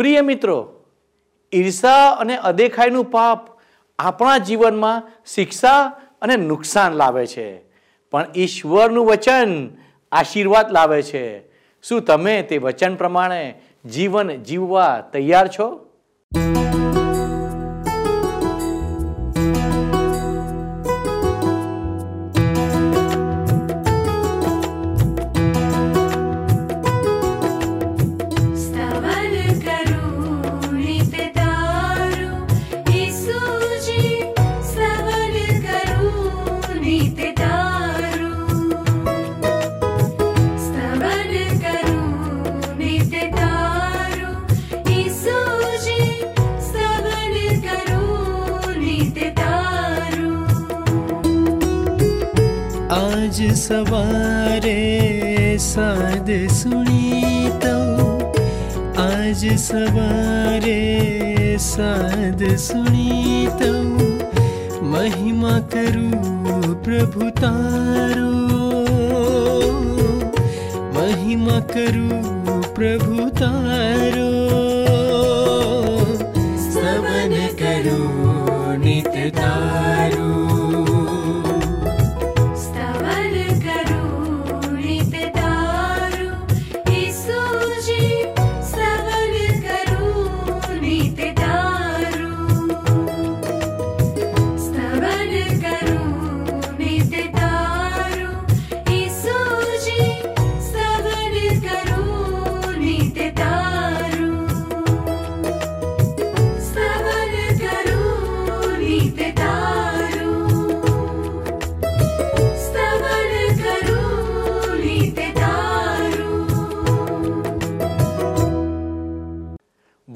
પ્રિય મિત્રો, ઈર્ષા અને અદેખાઈનું પાપ આપણા જીવનમાં શિક્ષા અને નુકસાન લાવે છે. પણ ઈશ્વરનું વચન આશીર્વાદ લાવે છે. શું તમે તે વચન પ્રમાણે જીવન જીવવા તૈયાર છો? आज सवारे साद सुनि आज सवारे साद साधु महिमा करु प्रभु तारो। महिमा करु प्रभु तारो।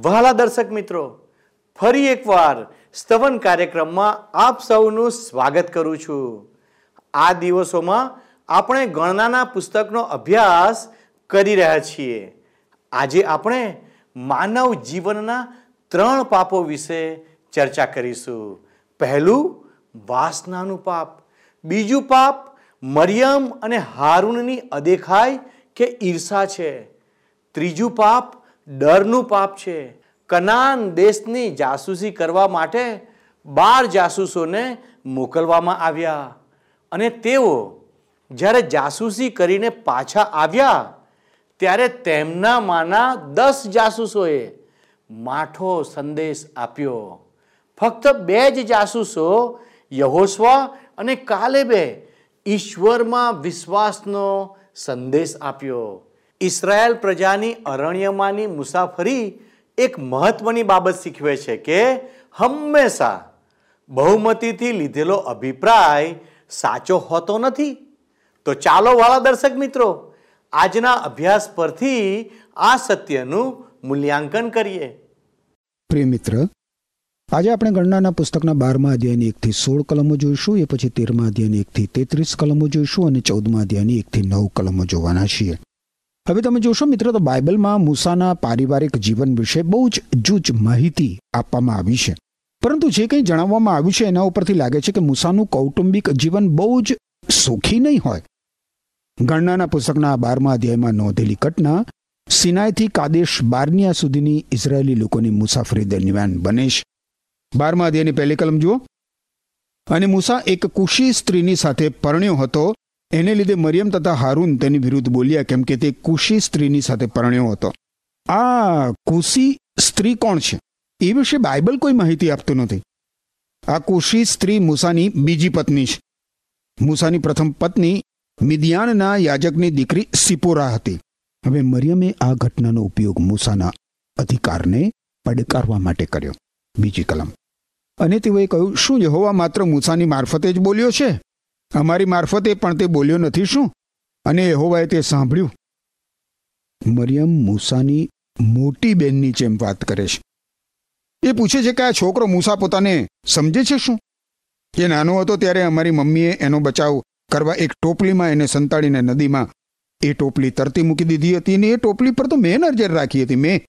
વહાલા દર્શક મિત્રો, ફરી એકવાર સ્તવન કાર્યક્રમમાં આપ સૌનું સ્વાગત કરું છું. આ દિવસોમાં આપણે ગણનાના પુસ્તકનો અભ્યાસ કરી રહ્યા છીએ. આજે આપણે માનવ જીવનના ત્રણ પાપો વિશે ચર્ચા કરીશું. પહેલું, વાસનાનું પાપ. બીજું પાપ, મરિયમ અને હારૂનની અદેખાઈ કે ઈર્ષા છે. ત્રીજું પાપ ડરનું પાપ છે. કનાન દેશની જાસૂસી કરવા માટે બાર જાસૂસોને મોકલવામાં આવ્યા. અને તેઓ જ્યારે જાસૂસી કરીને પાછા આવ્યા, ત્યારે તેમનામાંના દસ જાસૂસોએ માઠો સંદેશ આપ્યો. ફક્ત બે જ જાસૂસો, યહોસ્વા અને કાલેબે ઈશ્વરમાં વિશ્વાસનો સંદેશ આપ્યો. ઇસરાયેલ પ્રજાની અરણ્યમાંની મુસાફરી એક મહત્વની બાબત શીખવે છે કે હંમેશા બહુમતીથી લીધેલો અભિપ્રાય સાચો હોતો નથી. તો ચાલો વાળા દર્શક મિત્રો, આજના અભ્યાસ પરથી આ સત્યનું મૂલ્યાંકન કરીએ. પ્રિય મિત્ર, આજે આપણે ગણનાના પુસ્તકના બારમા અધ્યાયની એકથી સોળ કલમો જોઈશું, એ પછી તેરમા અધ્યાયની એકથી તેત્રીસ કલમો જોઈશું અને ચૌદમા અધ્યાયની એકથી નવ કલમો જોવાના છીએ. હવે તમે જોશો મિત્રો, તો બાઇબલમાં મૂસાના પારિવારિક જીવન વિશે બહુ જ જૂજ માહિતી આપવામાં આવી છે. પરંતુ જે કંઈ જણાવવામાં આવ્યું છે, એના ઉપરથી લાગે છે કે મૂસાનું કૌટુંબિક જીવન બહુ જ સુખી નહીં હોય. ગણનાના પુસ્તકના બારમા અધ્યાયમાં નોંધેલી ઘટના સિનાઈથી કાદેશ બારનિયા સુધીની ઇઝરાયેલી લોકોની મુસાફરી દરમિયાન બને છે. બારમા અધ્યાયની પહેલી કલમ જુઓ. અને મૂસા એક કુશી સ્ત્રીની સાથે પરણ્યો હતો એને લીધે મરિયમ તથા હારૂન તેની વિરુદ્ધ બોલ્યા કેમ કે તે કુશી સ્ત્રીની સાથે પરણ્યો હતો. આ કુશી સ્ત્રી કોણ છે? એ વિશે બાઇબલ કોઈ માહિતી આપતું નથી. આ કુશી સ્ત્રી મૂસાની બીજી પત્ની છે. મૂસાની પ્રથમ પત્ની મિદિયાનના યાજકની દીકરી સિપોરા હતી. હવે મરિયમે આ ઘટનાનો ઉપયોગ મૂસાના અધિકારને પડકારવા માટે કર્યો. બીજી કલમ. અને તેઓએ કહ્યું, શું યહોવા માત્ર મૂસાની મારફતે જ બોલ્યો છે? અમારી મારફતે પણ તે બોલ્યો નથી શું? અને યહોવાએ તે સાંભળ્યું. મરિયમ મૂસાની મોટી બેનની જેમ વાત કરે છે. એ પૂછે છે કે આ છોકરો મૂસા પોતાને સમજે છે શું? એ નાનો હતો ત્યારે અમારી મમ્મીએ એનો બચાવ કરવા એક ટોપલીમાં એને સંતાડીને નદીમાં એ ટોપલી તરતી મૂકી દીધી હતી અને એ ટોપલી પર તો મેં નજર રાખી હતી. મેં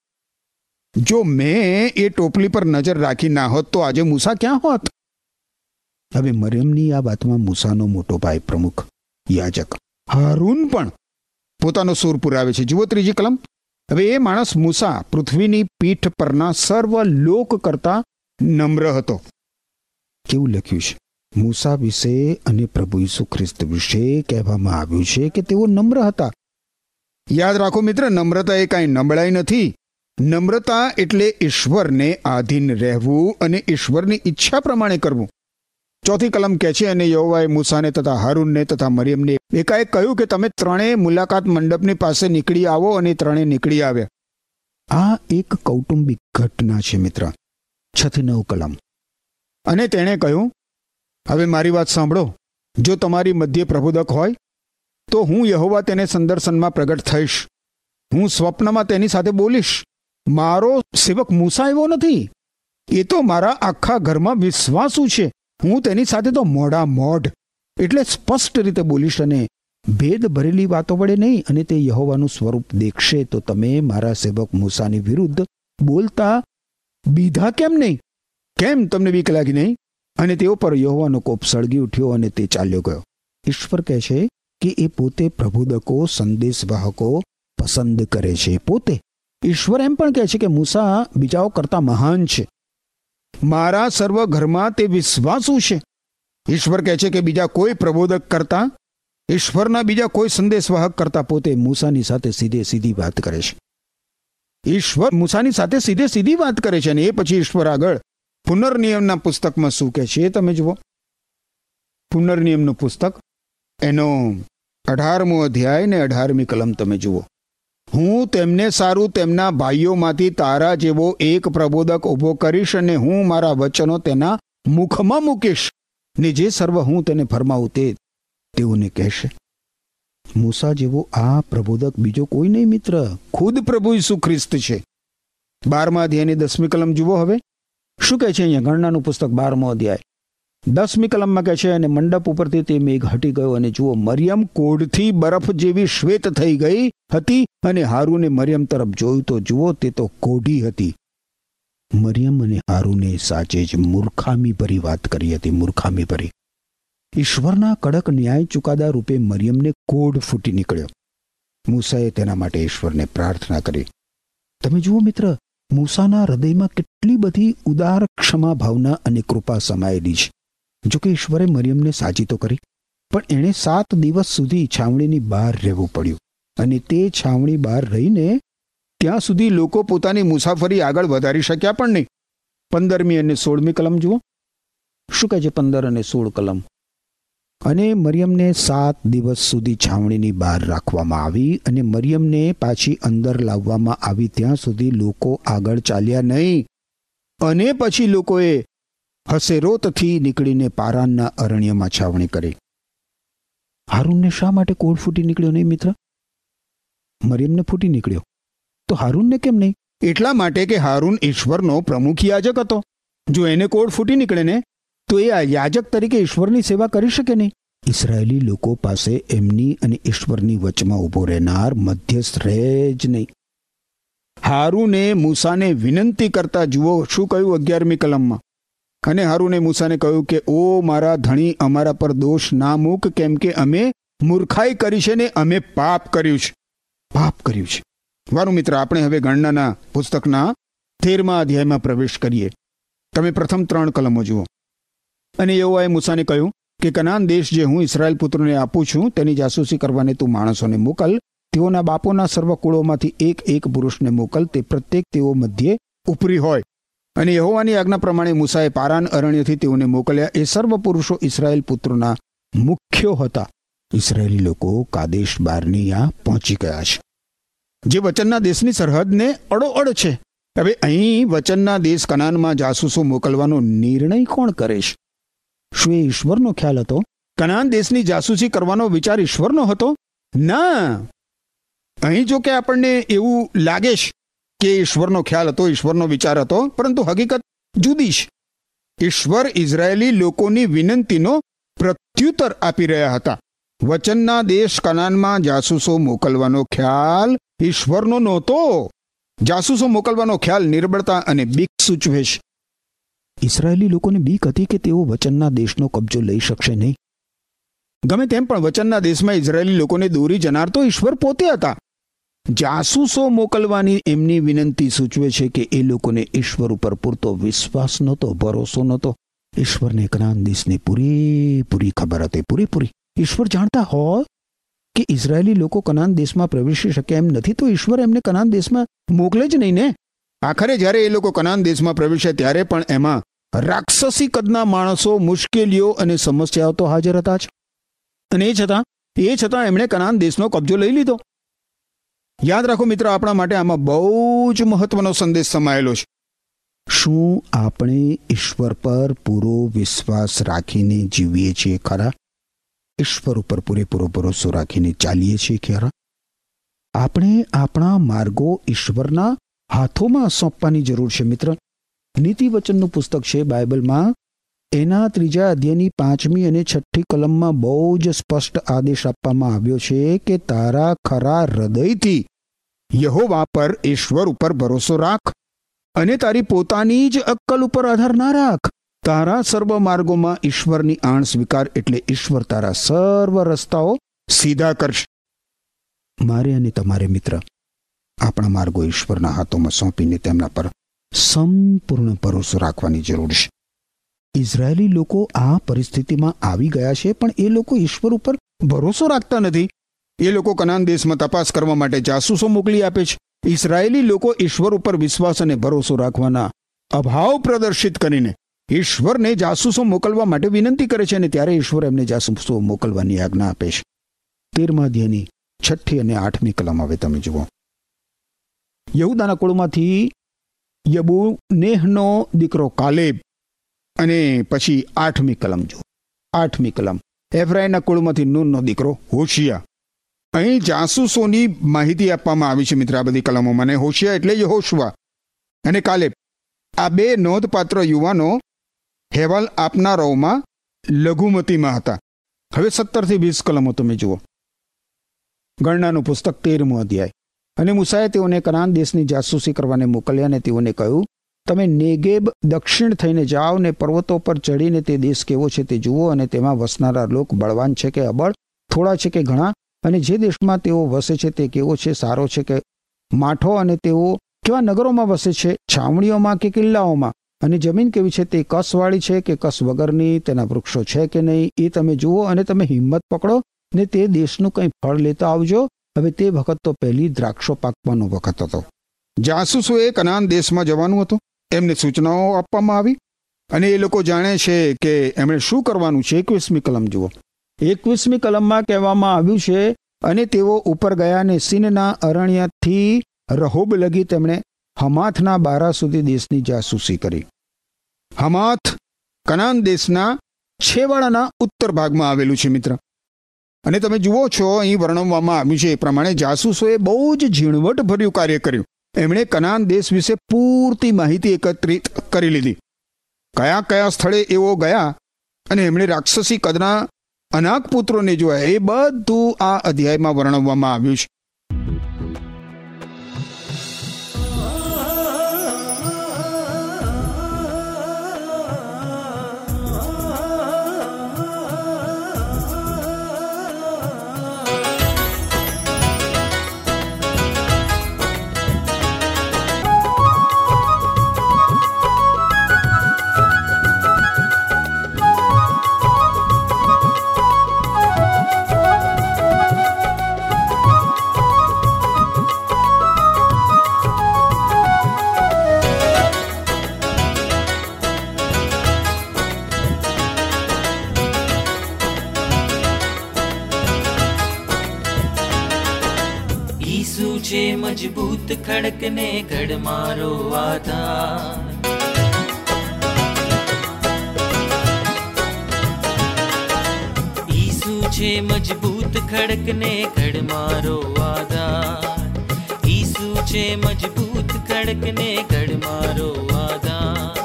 જો મેં એ ટોપલી પર નજર રાખી ના હોત તો આજે મૂસા ક્યાં હોત? હવે મરિયમની આ વાતમાં મૂસાનો મોટો ભાઈ પ્રમુખ, યાજક હારૂન પણ પોતાનો સૂર પુરાવે છે. જુઓ ત્રીજી કલમ. હવે એ માણસ મૂસા પૃથ્વીની પીઠ પરના સર્વ લોક કરતા નમ્ર હતો. કેવું લખ્યું છે? મૂસા વિશે અને પ્રભુ ઈસુ ખ્રિસ્ત વિશે કહેવામાં આવ્યું છે કે તેઓ નમ્ર હતા. યાદ રાખો મિત્ર, નમ્રતા એ કાંઈ નબળાઈ નથી. નમ્રતા એટલે ઈશ્વરને આધીન રહેવું અને ઈશ્વરની ઈચ્છા પ્રમાણે કરવું. ચોથી કલમ કહે છે, અને યહોવાએ મૂસાને તથા હારૂનને તથા મરિયમને એકાએક કહ્યું કે, તમે ત્રણેય મુલાકાત મંડપની પાસે નીકળી આવો અને ત્રણેય નીકળી આવ્યા આ એક કૌટુંબિક ઘટના છે મિત્ર. છથી નવ કલમ. અને તેણે કહ્યું, હવે મારી વાત સાંભળો. જો તમારી મધ્ય પ્રબોધક હોય, તો હું યહોવા તેને સંદર્શનમાં પ્રગટ થઈશ. હું સ્વપ્નમાં તેની સાથે બોલીશ. મારો સેવક મૂસા એવો નથી. એ તો મારા આખા ઘરમાં વિશ્વાસુ છે. હું તેની સાથે તો મોડા મોઢ, એટલે સ્પષ્ટ રીતે બોલીશ અને ભેદ ભરેલી વાતો વડે નહીં અને તે યહોવાનું સ્વરૂપ દેખશે, તો તમે મારા સેવક મૂસાની વિરુદ્ધ બોલતા બીધા કેમ નહીં? કેમ તમને બીક લાગી નહીં? અને તેઓ પર યહોવાનો કોપ સળગી ઉઠ્યો અને તે ચાલ્યો ગયો. ઈશ્વર કહે છે કે એ પોતે પ્રબોધકો, સંદેશવાહકો પસંદ કરે છે, પોતે. ઈશ્વર એમ પણ કહે છે કે મૂસા બીજાઓ કરતા મહાન છે. મારા સર્વ ઘરમાં તે વિશ્વાસુ છે. ઈશ્વર કહે છે કે બીજા કોઈ પ્રબોધક કરતા, ઈશ્વરના બીજા કોઈ સંદેશવાહક કરતા પોતે મૂસાની સાથે સીધે સીધી વાત કરે છે. ઈશ્વર મૂસાની સાથે સીધે સીધી વાત કરે છે અને એ પછી ઈશ્વર આગળ પુનર્નિયમના પુસ્તકમાં શું કહે છે એ તમે જુઓ. પુનર્નિયમનું પુસ્તક, એનો અઢારમો અધ્યાય ને અઢારમી કલમ તમે જુઓ. હું તેમને સારું તેમના ભાઈઓમાંથી તારા જેવો એક પ્રબોધક ઊભો કરીશ અને હું મારા વચનો તેના મુખમાં મૂકીશ. ને જે સર્વ હું તેને ફરમાવું તે તેઓને કહેશે. મૂસા જેવો આ પ્રબોધક બીજો કોઈ નહીં મિત્ર. ખુદ પ્રભુ ઈસુ ખ્રિસ્ત છે. બારમા અધ્યાયની દસમી કલમ જુઓ હવે. શું કહે છે અહીંયા ગણનાનું પુસ્તક બારમો અધ્યાય? દસમી કલમમાં કહે છે, અને મંડપ ઉપરથી તે મેઘ હટી ગયો અને જુઓ, મરિયમ કોઢથી બરફ જેવી શ્વેત થઈ ગઈ હતી અને હારુને મરિયમ તરફ જોયું તો જુઓ, તે તો કોઢી હતી. મરિયમ અને હારુને સાચે જ મૂર્ખામી ભરી વાત કરી હતી, મૂર્ખામી ભરી. ઈશ્વરના કડક ન્યાય ચુકાદા રૂપે મરિયમને કોઢ ફૂટી નીકળ્યો. મૂસાએ તેના માટે ઈશ્વરને પ્રાર્થના કરી. તમે જુઓ મિત્ર, મૂસાના હૃદયમાં કેટલી બધી ઉદાર ક્ષમા ભાવના અને કૃપા સમાયેલી છે. જોકે ઈશ્વરે મરિયમને સાજી તો કરી, પણ એણે સાત દિવસ સુધી છાવણીની બહાર રહેવું પડ્યું અને તે છાવણી બહાર રહીને ત્યાં સુધી લોકો પોતાની મુસાફરી આગળ વધારી શક્યા પણ નહીં. પંદરમી અને સોળમી કલમ જુઓ. શું કહે છે પંદર અને સોળ કલમ? અને મરિયમને સાત દિવસ સુધી છાવણીની બહાર રાખવામાં આવી અને મરિયમને પાછી અંદર લાવવામાં આવી ત્યાં સુધી લોકો આગળ ચાલ્યા નહીં. અને પછી લોકોએ હસેરોતથી નીકળીને પારાનના અરણ્યમાં છાવણી કરી. હારૂનને શા માટે કોડ ફૂટી નીકળ્યો નહીં મિત્ર? મરિયમને ફૂટી નીકળ્યો. તો હારૂનને કેમ નહીં? એટલા માટે કે હારૂન ઈશ્વરનો પ્રમુખ યાજક હતો. જો એને કોડ ફૂટી નીકળે ને, તો એ આ યાજક તરીકે ઈશ્વરની સેવા કરી શકે નહીં. ઇસરાયેલી લોકો પાસે એમની અને ઈશ્વરની વચમાં ઊભો રહેનાર મધ્યસ્થ રહે જ નહીં. હારૂને મૂસાને વિનંતી કરતા જુઓ, શું કહ્યું અગિયારમી કલમમાં? અને હારુને મૂસાને કહ્યું કે, ઓ મારા ધણી, અમારા પર દોષ ના મૂક, કેમ કે અમે મૂર્ખાઈ કરી છે ને અમે પાપ કર્યું છે. પાપ કર્યું છે. વારું મિત્ર, આપણે હવે ગણનાના પુસ્તકના તેરમા અધ્યાયમાં પ્રવેશ કરીએ. તમે પ્રથમ ત્રણ કલમો જુઓ. અને યહોવાએ મૂસાને કહ્યું કે, કનાન દેશ જે હું ઇસરાયલ પુત્રને આપું છું, તેની જાસૂસી કરવાને તું માણસોને મોકલ. તેઓના બાપોના સર્વ કુળોમાંથી એક એક પુરુષને મોકલ. તે પ્રત્યેક તેઓ મધ્યે ઉપરી હોય. અને યહોવાની આજ્ઞા પ્રમાણે મૂસાએ પારાન અરણ્યથી તેઓને મોકલ્યા. એ સર્વ પુરુષો ઇસરાયેલ પુત્રોના મુખ્યો હતા. ઇસરાયેલી લોકો કાદેશ બારની આ પહોંચી ગયા છે. જે વચનના દેશની સરહદને અડોઅડ છે. હવે અહીં વચનના દેશ કનાનમાં જાસૂસો મોકલવાનો નિર્ણય કોણ કરે છે? શું એ ઈશ્વરનો ખ્યાલ હતો? કનાન દેશની જાસૂસી કરવાનો વિચાર ઈશ્વરનો હતો? ના. અહીં જો કે આપણને એવું લાગે છે કે ઈશ્વરનો ખ્યાલ હતો, ઈશ્વરનો વિચાર હતો, પરંતુ હકીકત જુદી છે. ઈશ્વર ઇઝરાયેલી લોકોની વિનંતીનો પ્રત્યુત્તર આપી રહ્યા હતા. વચનના દેશ કનાનમાં જાસૂસો મોકલવાનો ખ્યાલ ઈશ્વરનો નહોતો. જાસૂસો મોકલવાનો ખ્યાલ નિર્બળતા અને બીક સૂચવે છે. ઇઝરાયેલી લોકોને બીક હતી કે તેઓ વચનના દેશનો કબજો લઈ શકશે નહીં. ગમે તેમ પણ વચનના દેશમાં ઇઝરાયેલી લોકોને દોરી જનાર તો ઈશ્વર પોતે હતા. જાસૂસો મોકલવાની એમની વિનંતી સૂચવે છે કે એ લોકોને ઈશ્વર ઉપર પૂરતો વિશ્વાસ નહોતો, ભરોસો નહોતો. ઈશ્વરને દેશની પૂરેપૂરી ખબર હતી, પૂરેપૂરી. ઈશ્વર જાણતા હોય કે ઇઝરાયેલી લોકો કનાન દેશમાં પ્રવેશી શકે એમ નથી, તો ઈશ્વર એમને કનાન દેશમાં મોકલે જ નહીં ને. આખરે જ્યારે એ લોકો કનાન દેશમાં પ્રવેશે ત્યારે પણ એમાં રાક્ષસી કદના માણસો, મુશ્કેલીઓ અને સમસ્યાઓ તો હાજર હતા જ. અને એ છતાં એ છતાં એમણે કનાન દેશનો કબજો લઈ લીધો. યાદ રાખો મિત્ર, આપણા માટે આમાં બહુ જ મહત્વનો સંદેશ સમાયેલો છે. શું આપણે ઈશ્વર પર પૂરો વિશ્વાસ રાખીને જીવીએ છીએ ખરા? ઈશ્વર ઉપર પૂરેપૂરો ભરોસો રાખીને ચાલીએ છીએ ખરા? આપણે આપણા માર્ગો ઈશ્વરના હાથોમાં સોંપવાની જરૂર છે મિત્ર. નીતિ વચનનું પુસ્તક છે બાઇબલમાં એના ત્રીજા અધ્યયની પાંચમી અને છઠ્ઠી કલમમાં બહુ જ સ્પષ્ટ આદેશ આપવામાં આવ્યો છે કે તારા ખરા હૃદયથી યહોવા પર ઈશ્વર ઉપર ભરોસો રાખ અને તારી પોતાની જ અક્કલ ઉપર આધાર ના રાખ. તારા સર્વ માર્ગોમાં ઈશ્વરની આણ સ્વીકાર એટલે ઈશ્વર તારા સર્વ રસ્તાઓ સીધા કરશે. મારે અને તમારે મિત્ર, આપણા માર્ગો ઈશ્વરના હાથોમાં સોંપીને તેમના પર સંપૂર્ણ ભરોસો રાખવાની જરૂર છે. ઇઝરાયેલી લોકો આ પરિસ્થિતિમાં આવી ગયા છે, પણ એ લોકો ઈશ્વર ઉપર ભરોસો રાખતા નથી. એ લોકો કનાન દેશમાં તપાસ કરવા માટે જાસૂસો મોકલી આપે છે. ઇઝરાયેલી લોકો ઈશ્વર ઉપર વિશ્વાસ અને ભરોસો રાખવાના અભાવ પ્રદર્શિત કરીને ઈશ્વરને જાસૂસો મોકલવા માટે વિનંતી કરે છે અને ત્યારે ઈશ્વર એમને જાસૂસો મોકલવાની આજ્ઞા આપે છે. તેરમા અધ્યાયની છઠ્ઠી અને આઠમી કલમ હવે તમે જુઓ. યહુદાના કુળમાંથી યબુનેહનો દીકરો કાલેબ અને પછી આઠમી કલમ જુઓ. આઠમી કલમ. એફરાઈના કુળમાંથી નૂનનો દીકરો હોશિયા. અહીં જાસૂસોની માહિતી આપવામાં આવી છે મિત્ર આ બધી કલમોમાં. અને હોશિયા એટલે યહોશવા અને કાલે આ બે નોંધપાત્ર યુવાનો હેવાલ આપનારાઓમાં લઘુમતીમાં હતા. હવે સત્તરથી વીસ કલમો તમે જુઓ. ગણનાનું પુસ્તક તેરમું અધ્યાય. અને મુસાએ તેઓને કનાન દેશની જાસૂસી કરવાને મોકલ્યા અને તેઓને કહ્યું તમે નેગેબ દક્ષિણ થઈને જાઓ ને પર્વતો પર ચડીને તે દેશ કેવો છે તે જુઓ અને તેમાં વસનારા લોક બળવાન છે કે અબળ? થોડા છે કે ઘણા? અને જે દેશમાં તેઓ વસે છે તે કેવો છે, સારો છે કે માઠો? અને તેઓ કેવા નગરોમાં વસે છે? છાવણીઓમાં કે કિલ્લાઓમાં? અને જમીન કેવી છે? તે કસવાળી છે કે કસ વગરની? તેના વૃક્ષો છે કે નહીં? એ તમે જુઓ અને તમે હિંમત પકડો ને તે દેશનું કંઈ ફળ લેતા આવજો. હવે તે વખત તો પહેલી દ્રાક્ષો પાકવાનો વખત હતો. જાસૂસોએ કનાન દેશમાં જવાનું હતું. એમને સૂચનાઓ આપવામાં આવી અને એ લોકો જાણે છે કે એમણે શું કરવાનું છે. એકવીસમી કલમ જુઓ. એકવીસમી કલમમાં કહેવામાં આવ્યું છે, અને તેઓ ઉપર ગયા અને સીનના અરણ્યથી રહોબ લગી તેમણે હમાથના બારા સુધી દેશની જાસૂસી કરી. હમાથ કનાન દેશના છેવાડાના ઉત્તર ભાગમાં આવેલું છે મિત્ર. અને તમે જુઓ છો, અહીં વર્ણવવામાં આવ્યું છે એ પ્રમાણે જાસૂસોએ બહુ જ ઝીણવટભર્યું કાર્ય કર્યું. એમણે કનાન દેશ વિશે પૂરતી માહિતી એકત્રિત કરી લીધી. કયા કયા સ્થળે એઓ ગયા અને એમણે રાક્ષસી કદના અનાક પુત્રોને જોયા, એ બધું આ અધ્યાયમાં વર્ણવવામાં આવ્યું છે. ખડકને ઘડ મારો આધાર ઈસુ છે મજબૂત ખડકને ઘડ મારો આધાર ઈસુ છે મજબૂત ખડકને ઘડ મારો આધાર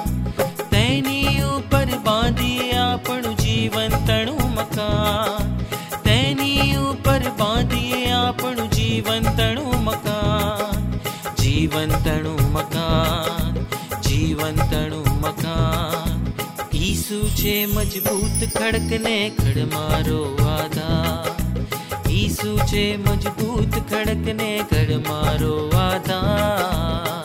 તેની ઉપર બાંધી આપણું જીવન તણું મકાન તેની ઉપર બાંધીએ આપણું જીવન તણું મકાન જીવન તણું મકાન, જીવન તણું મકાન. ઈસુ છે મજબૂત ખડકને ખડ મારો આધાર ઈસુ છે મજબૂત ખડકને ઘડ મારો આધાર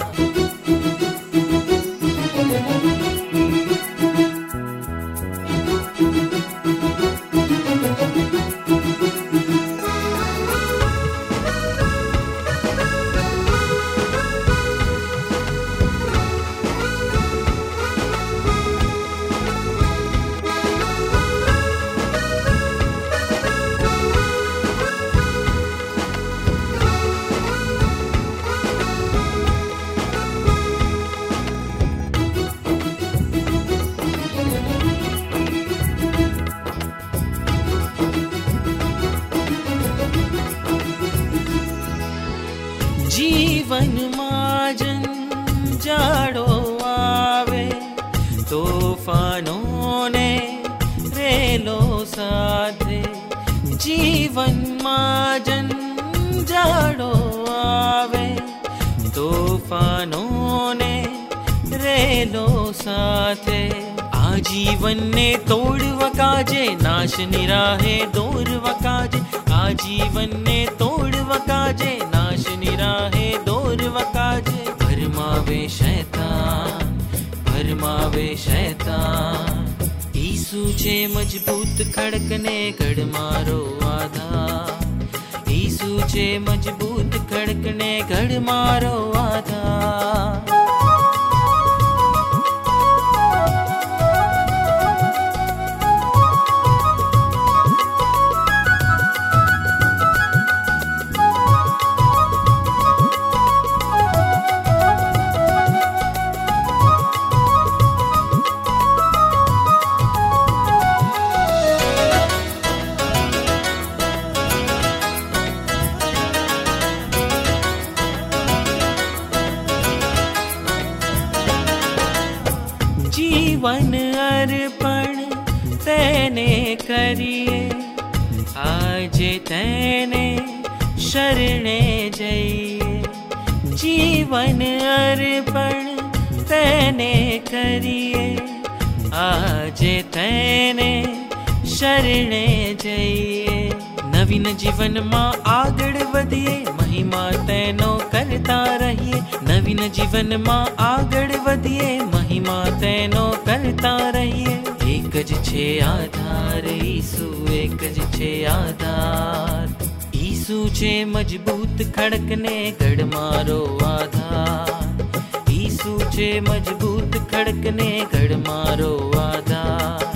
જીવનમાં જાડો આવે તોફાનોને રેલો સાથે જીવનમાં જાડો આવે તોફાનોને રેલો સાથે આ જીવનને તોડવા કાજે નાશ નિરાહે દોરવા કાજે આ જીવનને તોડવા કાજે નાશ નિરાહે દોરવા पूर्वकाजे। भरमावे शता ईसु छे मजबूत खड़कने गढ़ मारो वादा ईसु छे मजबूत खड़कने गढ़ मारो वा જીવનમાં આગળ વધીએ, મહિમા તેનો કરતા રહીએ. નવીન જીવનમાં આગળ વધીએ, મહિમા તેનો કરતા રહીએ. એક જ છે આધાર, ઈસુ એક જ છે આધાર. ઈસુ છે મજબૂત ખડકને ગઢ મારો આધાર. ઈસુ છે મજબૂત ખડકને ગઢ મારો આધાર.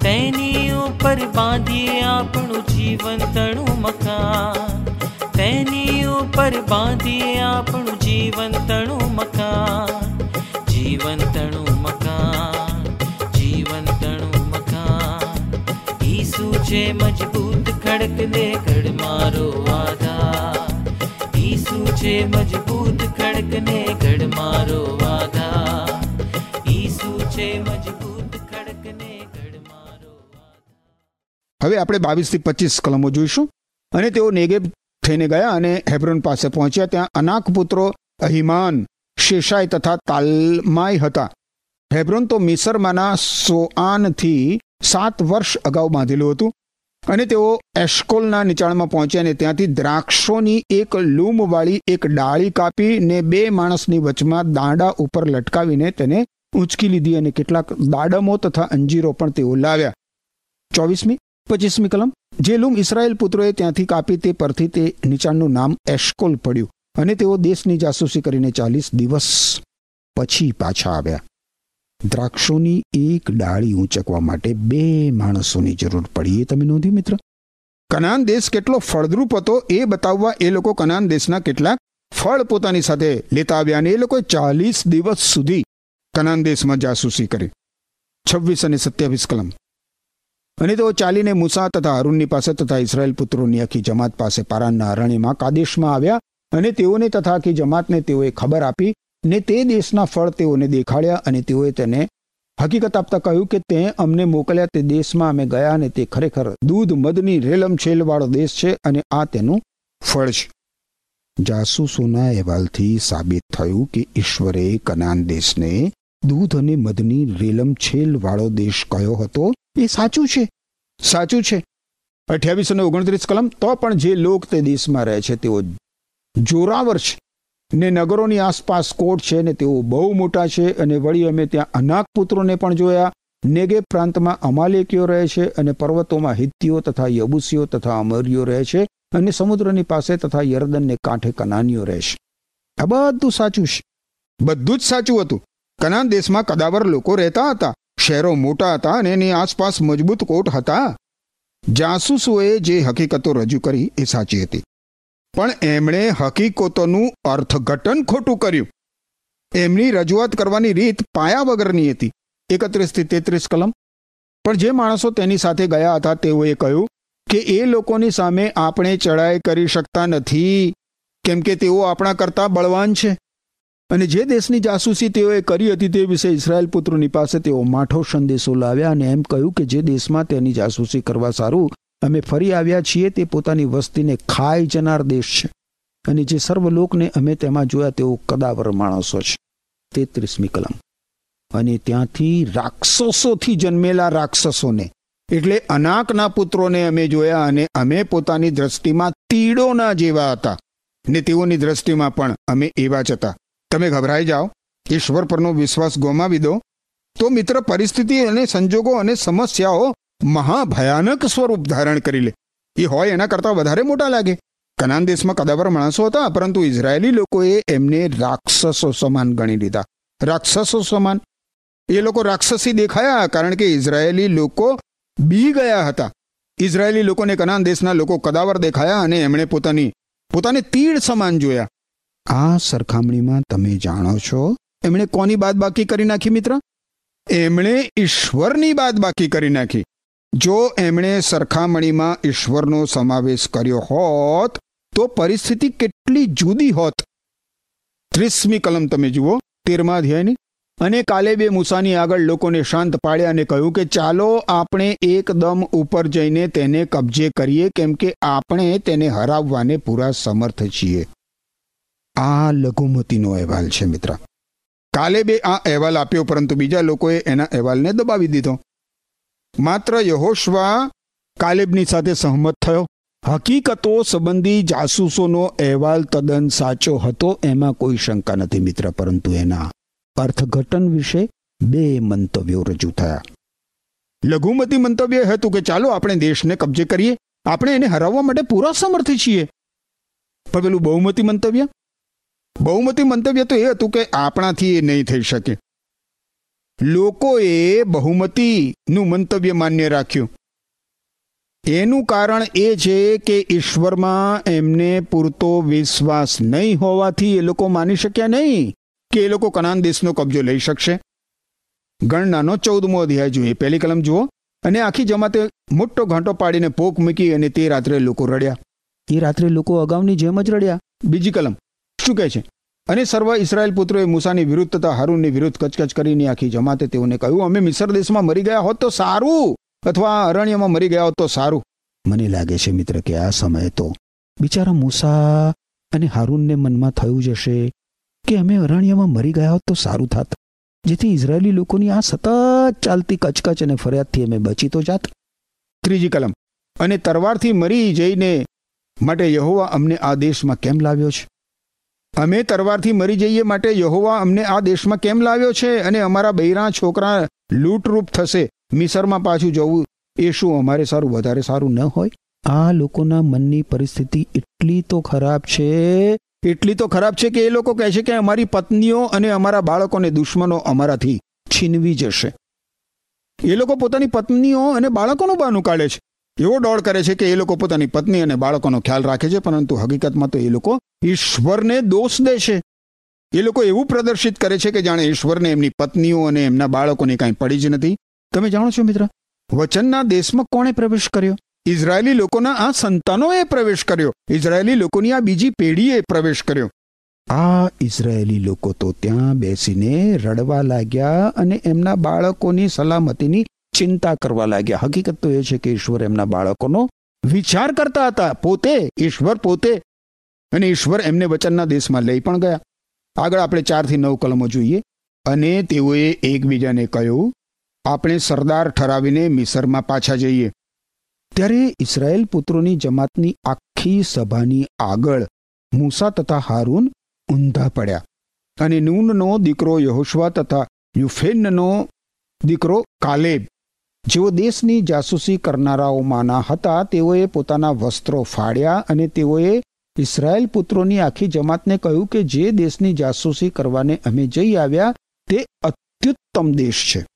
તેની ઉપર બાંધીએ આપણું જીવન તણું મકાન. તેની ઉપર બાંધીએ આપણું જીવન તણું મકાન. જીવંતણું મકાન જીવંતણું મકાન. ઈસુ છે મજબૂત ખડકને ગઢ મારો આધાર ઈસુ છે મજબૂત ખડકને ગઢ મારો આધાર ઈસુ છે મજબૂત હવે આપણે બાવીસથી પચીસ કલમો જોઈશું. અને તેઓ નેગેબ થઈને ગયા અને હેબ્રોન પાસે પહોંચ્યા. ત્યાં અનાક પુત્રો અહિમાન શેષાય તથા તાલમાય હતા. હેબ્રોન તો મિસરમાંના સોઆનથી સાત વર્ષ અગાઉ બાંધેલું હતું. અને તેઓ એશકોલના નીચાણમાં પહોંચ્યા અને ત્યાંથી દ્રાક્ષોની એક લૂમવાળી એક ડાળી કાપી ને બે માણસની વચમાં દાંડા ઉપર લટકાવીને તેને ઊંચકી લીધી અને કેટલાક દાડમો તથા અંજીરો પણ તેઓ લાવ્યા. ચોવીસમી પચીસમી કલમ. જે લૂમ ઇસરાયેલ પુત્રોએ ત્યાંથી કાપી તે પરથી તે નીચાણનું નામ એશકોલ પડ્યું અને તેઓ દેશની જાસૂસી કરીને ચાલીસ દિવસ પછી પાછા આવ્યા. દ્રાક્ષોની એક ડાળી ઊંચકવા માટે બે માણસોની જરૂર પડી, એ તમે નોંધ્યું મિત્ર? કનાન દેશ કેટલો ફળદ્રુપ હતો, એ બતાવવા એ લોકો કનાન દેશના કેટલાક ફળ પોતાની સાથે લેતા આવ્યા અને એ લોકોએ ચાલીસ દિવસ સુધી કનાન દેશમાં જાસૂસી કરી. છવ્વીસ અને સત્યાવીસ કલમ. અને તેઓ ચાલીને મૂસા તથા અરુણની પાસે તથા ઇસરાયેલ પુત્રોની આખી જમાત પાસે પારાનના અરણ્યમાં કાદેશમાં આવ્યા અને તેઓને તથા આખી જમાતને તેઓએ ખબર આપી ને તે દેશના ફળ તેઓને દેખાડ્યા અને તેઓએ તેને હકીકત આપતા કહ્યું કે તે અમને મોકલ્યા તે દેશમાં અમે ગયા અને તે ખરેખર દૂધ મદની રેલમછેલવાળો દેશ છે અને આ તેનું ફળ છે. જાસૂસોના અહેવાલથી સાબિત થયું કે ઈશ્વરે કનાન દેશને દૂધ અને મધની રેલમ છેલ વાળો દેશ કયો હતો? એ સાચું છે. સાચું છે. અઠ્યાવીસ અને ઓગણત્રીસ કલમ, તો પણ જે લોક તે દેશમાં રહે છે, તેઓ જોરાવર છે. ને નગરોની આસપાસ કોટ છે ને તેઓ બહુ મોટા છે અને વળી અમે ત્યાં અનાક પુત્રોને પણ જોયા. નેગે પ્રાંતમાં અમાલેકીઓ રહે છે અને પર્વતોમાં હિત્તીઓ તથા યબુસીઓ તથા અમરીઓ રહે છે અને સમુદ્રની પાસે તથા યર્દનને કાંઠે કનાનીઓ રહે છે. આ બધું સાચું છે. બધું જ સાચું હતું. કનાન દેશમાં કદાવર લોકો રહેતા હતા. શહેરો મોટા હતા અને એની આસપાસ મજબૂત કોટ હતા. જાસૂસોએ જે હકીકતો રજૂ કરી એ સાચી હતી. પણ એમણે હકીકતોનું અર્થઘટન ખોટું કર્યું. એમની રજૂઆત કરવાની રીત પાયા વગરની હતી. એકત્રીસથી તેત્રીસ કલમ. પણ જે માણસો તેની સાથે ગયા હતા તેઓએ કહ્યું કે એ લોકોની સામે આપણે ચડાઈ કરી શકતા નથી. કેમ કે તેઓ આપણા કરતા બળવાન છે. અને જે દેશની જાસૂસી તેઓએ કરી હતી તે વિશે ઇસરાયેલ પુત્રોની પાસે તેઓ માઠો સંદેશો લાવ્યા અને એમ કહ્યું કે જે દેશમાં તેની જાસૂસી કરવા સારું, અમે ફરી આવ્યા છીએ, તે પોતાની વસ્તીને ખાઈ જનાર દેશ છે. અને જે સર્વલોકને અમે તેમાં જોયા, તેઓ કદાવર માણસો છે. તેત્રીસમી કલમ. અને ત્યાંથી રાક્ષસોથી જન્મેલા રાક્ષસોને, એટલે અનાકના પુત્રોને અમે જોયા અને અમે પોતાની દ્રષ્ટિમાં તીડોના જેવા હતા. ને તેઓની દ્રષ્ટિમાં પણ અમે એવા જ હતા. તમે ગભરાઈ જાઓ. ઈશ્વર પરનો વિશ્વાસ ગુમાવી દો. તો મિત્ર પરિસ્થિતિ અને સંજોગો અને સમસ્યાઓ મહાભયાનક સ્વરૂપ ધારણ કરી લે. એ હોય એના કરતાં વધારે મોટા લાગે. કનાન દેશમાં કદાવર માણસો હતા, પરંતુ ઇઝરાયેલી લોકોએ એમને રાક્ષસો સમાન ગણી લીધા. રાક્ષસો સમાન. એ લોકો રાક્ષસી દેખાયા કારણ કે ઇઝરાયેલી લોકો બી ગયા હતા. ઇઝરાયેલી લોકોને કનાન દેશના લોકો કદાવર દેખાયા અને એમણે પોતાની, પોતાને તીડ સમાન જોયા. આ સરખામણીમાં તમે જાણો છો? એમણે કોની બાદ બાકી કરી નાખી મિત્ર? એમણે ઈશ્વરની બાદ બાકી કરી નાખી. જો એમણે સરખામણીમાં ઈશ્વરનો સમાવેશ કર્યો હોત, તો પરિસ્થિતિ કેટલી જુદી હોત. ત્રીસમી કલમ તમે જુઓ, તેરમા અધ્યાયની. અને કાલે બે મૂસાની આગળ લોકોને શાંત પાડ્યા અને કહ્યું કે, ચાલો આપણે એકદમ ઉપર જઈને તેને કબજે કરીએ, કેમ કે આપણે તેને હરાવવાને પૂરા સમર્થ છીએ. આ લઘુમતીનો અહેવાલ છે, મિત્ર. કાલેબે આ અહેવાલ આપ્યો, પરંતુ બીજા લોકોએ એના અહેવાલને દબાવી દીધો. માત્ર યહોશવા કાલેબની સાથે સહમત થયો. હકીકતો સંબંધી જાસૂસોનો અહેવાલ તદ્દન સાચો હતો, એમાં કોઈ શંકા નથી, મિત્ર, પરંતુ એના અર્થઘટન વિશે બે મંતવ્યો રજૂ થયા. લઘુમતી મંતવ્ય હતું કે, ચાલો આપણે દેશને કબજે કરીએ. આપણે એને હરાવવા માટે પૂરા સમર્થ છીએ. પણ પેલું બહુમતી મંતવ્ય? બહુમતી મંતવ્ય તો એ હતું કે આપણાથી એ નહીં થઈ શકે. લોકોએ બહુમતીનું મંતવ્ય માન્ય રાખ્યું. એનું કારણ એ છે કે ઈશ્વરમાં એમને પૂરતો વિશ્વાસ નહીં હોવાથી એ લોકો માની શક્યા નહીં કે એ લોકો કનાન દેશનો કબજો લઈ શકશે. ગણનાનો ચૌદમો અધ્યાય જોઈએ પહેલી કલમ જુઓ. અને આખી જમાતે મોટો ઘાંટો પાડીને પોક મૂકી અને તે રાત્રે લોકો રડ્યા. એ રાત્રે લોકો અગાઉની જેમ જ રડ્યા. બીજી કલમ. કહે છે. અને સર્વ ઇસરાયેલ પુત્રોએ મૂસાની વિરુદ્ધ તથા હારૂનની વિરુદ્ધ કચકચ કરીને આખી જમાતે તેઓને કહ્યું, અમે મિસર દેશમાં મરી ગયા હોત તો સારું અથવા અરણ્યમાં મરી ગયા હોત તો સારું. મને લાગે છે મિત્ર કે આ સમયે તો બિચારા મૂસા અને હારૂનને મનમાં થયું જશે કે અમે અરણ્યમાં મરી ગયા હોત તો સારું થાત. જેથી ઇઝરાયેલી લોકોની આ સતત ચાલતી કચકચ અને ફરિયાદથી અમે બચી તો જાત. ત્રીજી કલમ, અને તરવારથી મરી જઈને માટે યહોવા અમને આ દેશમાં કેમ લાવ્યો છે? અમે તરવારથી મરી જઈએ માટે યહોવા અમને આ દેશમાં કેમ લાવ્યો છે અને અમારા બૈરા છોકરા લૂંટરૂપ થશે? મિસરમાં પાછું જવું. એ શું અમારે સારું, વધારે સારું ન હોય. આ લોકોના મનની પરિસ્થિતિ એટલી તો ખરાબ છે. એટલી તો ખરાબ છે કે એ લોકો કહે છે કે અમારી પત્નીઓ અને અમારા બાળકોને દુશ્મનો અમારાથી છીનવી જશે. એ લોકો પોતાની પત્નીઓ અને બાળકોનું બાનું કાઢે છે. એવો દોડ કરે છે કે એ લોકો પોતાની પત્ની અને બાળકોનો ખ્યાલ રાખે છે, પરંતુ હકીકતમાં તો એ લોકો ઈશ્વરને દોષ દે છે. એ લોકો એવું પ્રદર્શિત કરે છે કે જાણે ઈશ્વરને એમની પત્નીઓ અને એમના બાળકોને કાંઈ પડી જ નથી. તમે જાણો છો મિત્ર, વચનના દેશમાં કોણે પ્રવેશ કર્યો? ઇઝરાયેલી લોકોના આ સંતાનોએ પ્રવેશ કર્યો. ઇઝરાયેલી લોકોની આ બીજી પેઢીએ પ્રવેશ કર્યો. આ ઇઝરાયેલી લોકો તો ત્યાં બેસીને રડવા લાગ્યા અને એમના બાળકોની સલામતીની ચિંતા કરવા લાગ્યા. હકીકત તો એ છે કે ઈશ્વર એમના બાળકોનો વિચાર કરતા હતા. પોતે, ઈશ્વર પોતે અને ઈશ્વર એમને વચનના દેશમાં લઈ પણ ગયા. આગળ આપણે ચારથી નવ કલમો જોઈએ. અને તેઓએ એકબીજાને કહ્યું, આપણે સરદાર ઠરાવીને મિસરમાં પાછા જઈએ. ત્યારે ઇસરાયેલ પુત્રોની જમાતની આખી સભાની આગળ મૂસા તથા હારૂન ઊંધા પડ્યા. અને નૂનનો દીકરો યહોશવા તથા યુફેનનો દીકરો કાલેબ જેઓ દેશની જાસૂસી કરનારાઓમાંના હતા, તેઓએ પોતાના વસ્ત્રો ફાડ્યા અને તેઓએ ઇસરાયેલ પુત્રોની આખી જમાતને કહ્યું કે જે દેશની જાસૂસી કરવાને અમે જઈ આવ્યા, તે અત્યુત્તમ દેશ છે.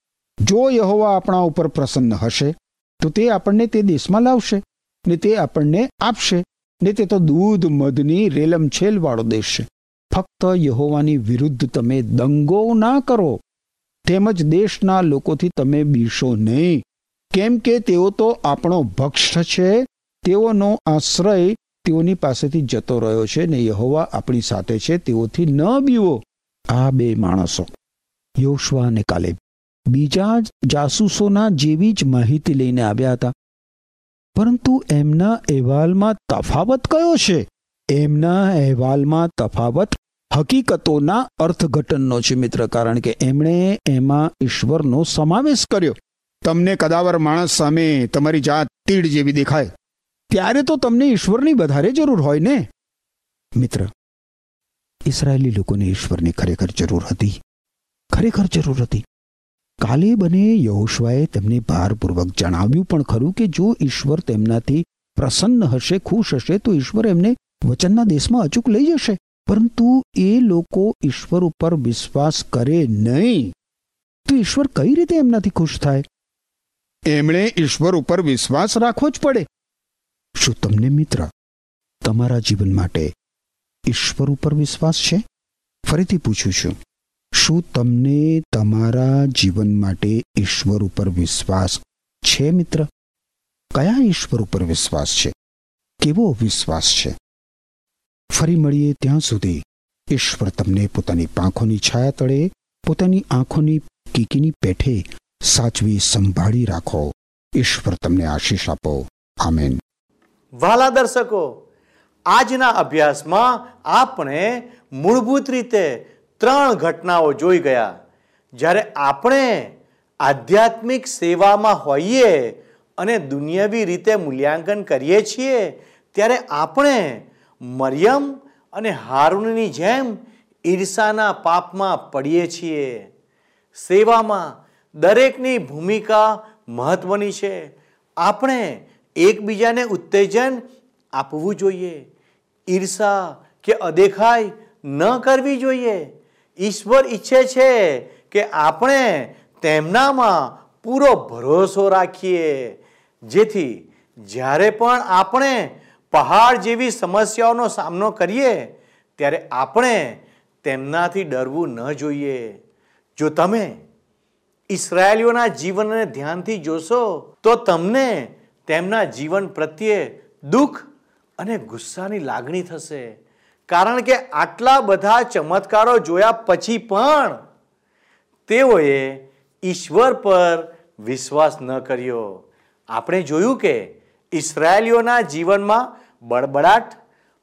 જો યહોવા આપણા ઉપર પ્રસન્ન હશે, તો તે આપણને તે દેશમાં લાવશે, ને તે આપણને આપશે, ને તે તો દૂધ, મધની, રેલમછેલવાળો દેશ છે. ફક્ત યહોવાની વિરુદ્ધ તમે દંગો ના કરો. તેમજ દેશના લોકોથી તમે બીશો નહીં. કેમ કે તેઓ તો આપણો ભક્ષ છે, તેઓનો આશ્રય તેઓની પાસેથી જતો રહ્યો છે ને યહોવા આપણી સાથે છે, તેઓથી ન બીવો આ બે માણસો. યોશવા અને કાલેબ. બીજા જાસૂસોના જેવી જ માહિતી લઈને આવ્યા હતા. પરંતુ એમના અહેવાલમાં તફાવત કયો છે? એમના અહેવાલમાં તફાવત હકીકતોના અર્થઘટનનો છે મિત્ર, કારણ કે એમણે એમાં ઈશ્વરનો સમાવેશ કર્યો. તમને કદાવર માણસ સામે તમારી જાત તીડ જેવી દેખાય, ત્યારે તો તમને ઈશ્વરની વધારે જરૂર હોય ને? મિત્ર ઇસરાયેલી લોકોને ઈશ્વરની ખરેખર જરૂર હતી. ખરેખર જરૂર હતી. કાલેબ અને યહોશવાએ તેમને ભારપૂર્વક જણાવ્યું પણ ખરું કે જો ઈશ્વર તેમનાથી પ્રસન્ન હશે, ખુશ હશે, તો ઈશ્વર એમને વચનના દેશમાં અચૂક લઈ જશે. પરંતુ એ લોકો ઈશ્વર ઉપર વિશ્વાસ કરે નહીં. તો ઈશ્વર કઈ રીતે એમનાથી ખુશ થાય? એમણે ઈશ્વર ઉપર વિશ્વાસ રાખવો જ પડે. શું તમને મિત્ર, તમારા જીવન માટે ઈશ્વર ઉપર વિશ્વાસ છે? ફરીથી પૂછું છું. શું તમને તમારા જીવન માટે ઈશ્વર ઉપર વિશ્વાસ છે મિત્ર? કયા ઈશ્વર ઉપર વિશ્વાસ છે? કેવો વિશ્વાસ છે? ફરી મળીએ ત્યાં સુધી. ઈશ્વર તમને પોતાની પાંખોની છાયા તળે, પોતાની આંખોની કીકીની પેઠે સાચવી સંભાળી રાખો. ઈશ્વર તમને આશીષ આપો. આમેન. વાલા દર્શકો, આજના અભ્યાસમાં આપણે મૂળભૂત રીતે ત્રણ ઘટનાઓ જોઈ ગયા. જ્યારે આપણે આધ્યાત્મિક સેવામાં હોઈએ અને દુનિયાવી રીતે મૂલ્યાંકન કરીએ છીએ, ત્યારે આપણે મરિયમ અને હારૂનની જેમ ઈર્ષાના પાપમાં પડીએ છીએ. સેવામાં દરેકની ભૂમિકા મહત્વની છે. આપણે એકબીજાને ઉત્તેજન આપવું જોઈએ. ઈર્ષા કે અદેખાઈ ન કરવી જોઈએ. ઈશ્વર ઈચ્છે છે કે આપણે તેમનામાં પૂરો ભરોસો રાખીએ. જેથી જ્યારે પણ આપણે પહાડ જેવી સમસ્યાઓનો સામનો કરીએ, ત્યારે આપણે તેમનાથી ડરવું ન જોઈએ. જો તમે ઈસરાયલીઓના જીવનને ધ્યાનથી જોશો, તો તમને તેમના જીવન પ્રત્યે દુઃખ અને ગુસ્સાની લાગણી થશે. કારણ કે આટલા બધા ચમત્કારો જોયા પછી પણ તેઓએ ઈશ્વર પર વિશ્વાસ ન કર્યો. આપણે જોયું કે ઈસરાયલીઓના જીવનમાં બળબડાટ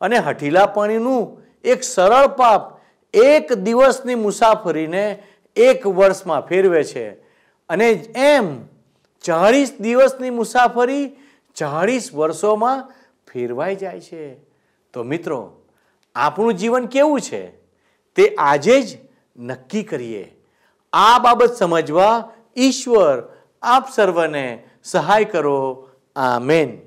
અને હઠીલાપણીનું એક સરળ પાપ એક દિવસની મુસાફરીને એક વર્ષમાં ફેરવે છે. અને એમ ચાળીસ દિવસની મુસાફરી ચાળીસ વર્ષોમાં ફેરવાઈ જાય છે. તો મિત્રો, આપણું જીવન કેવું છે? તે આજે જ નક્કી કરીએ. આ બાબત સમજવા ઈશ્વર આપ સર્વને સહાય કરો. આમેન.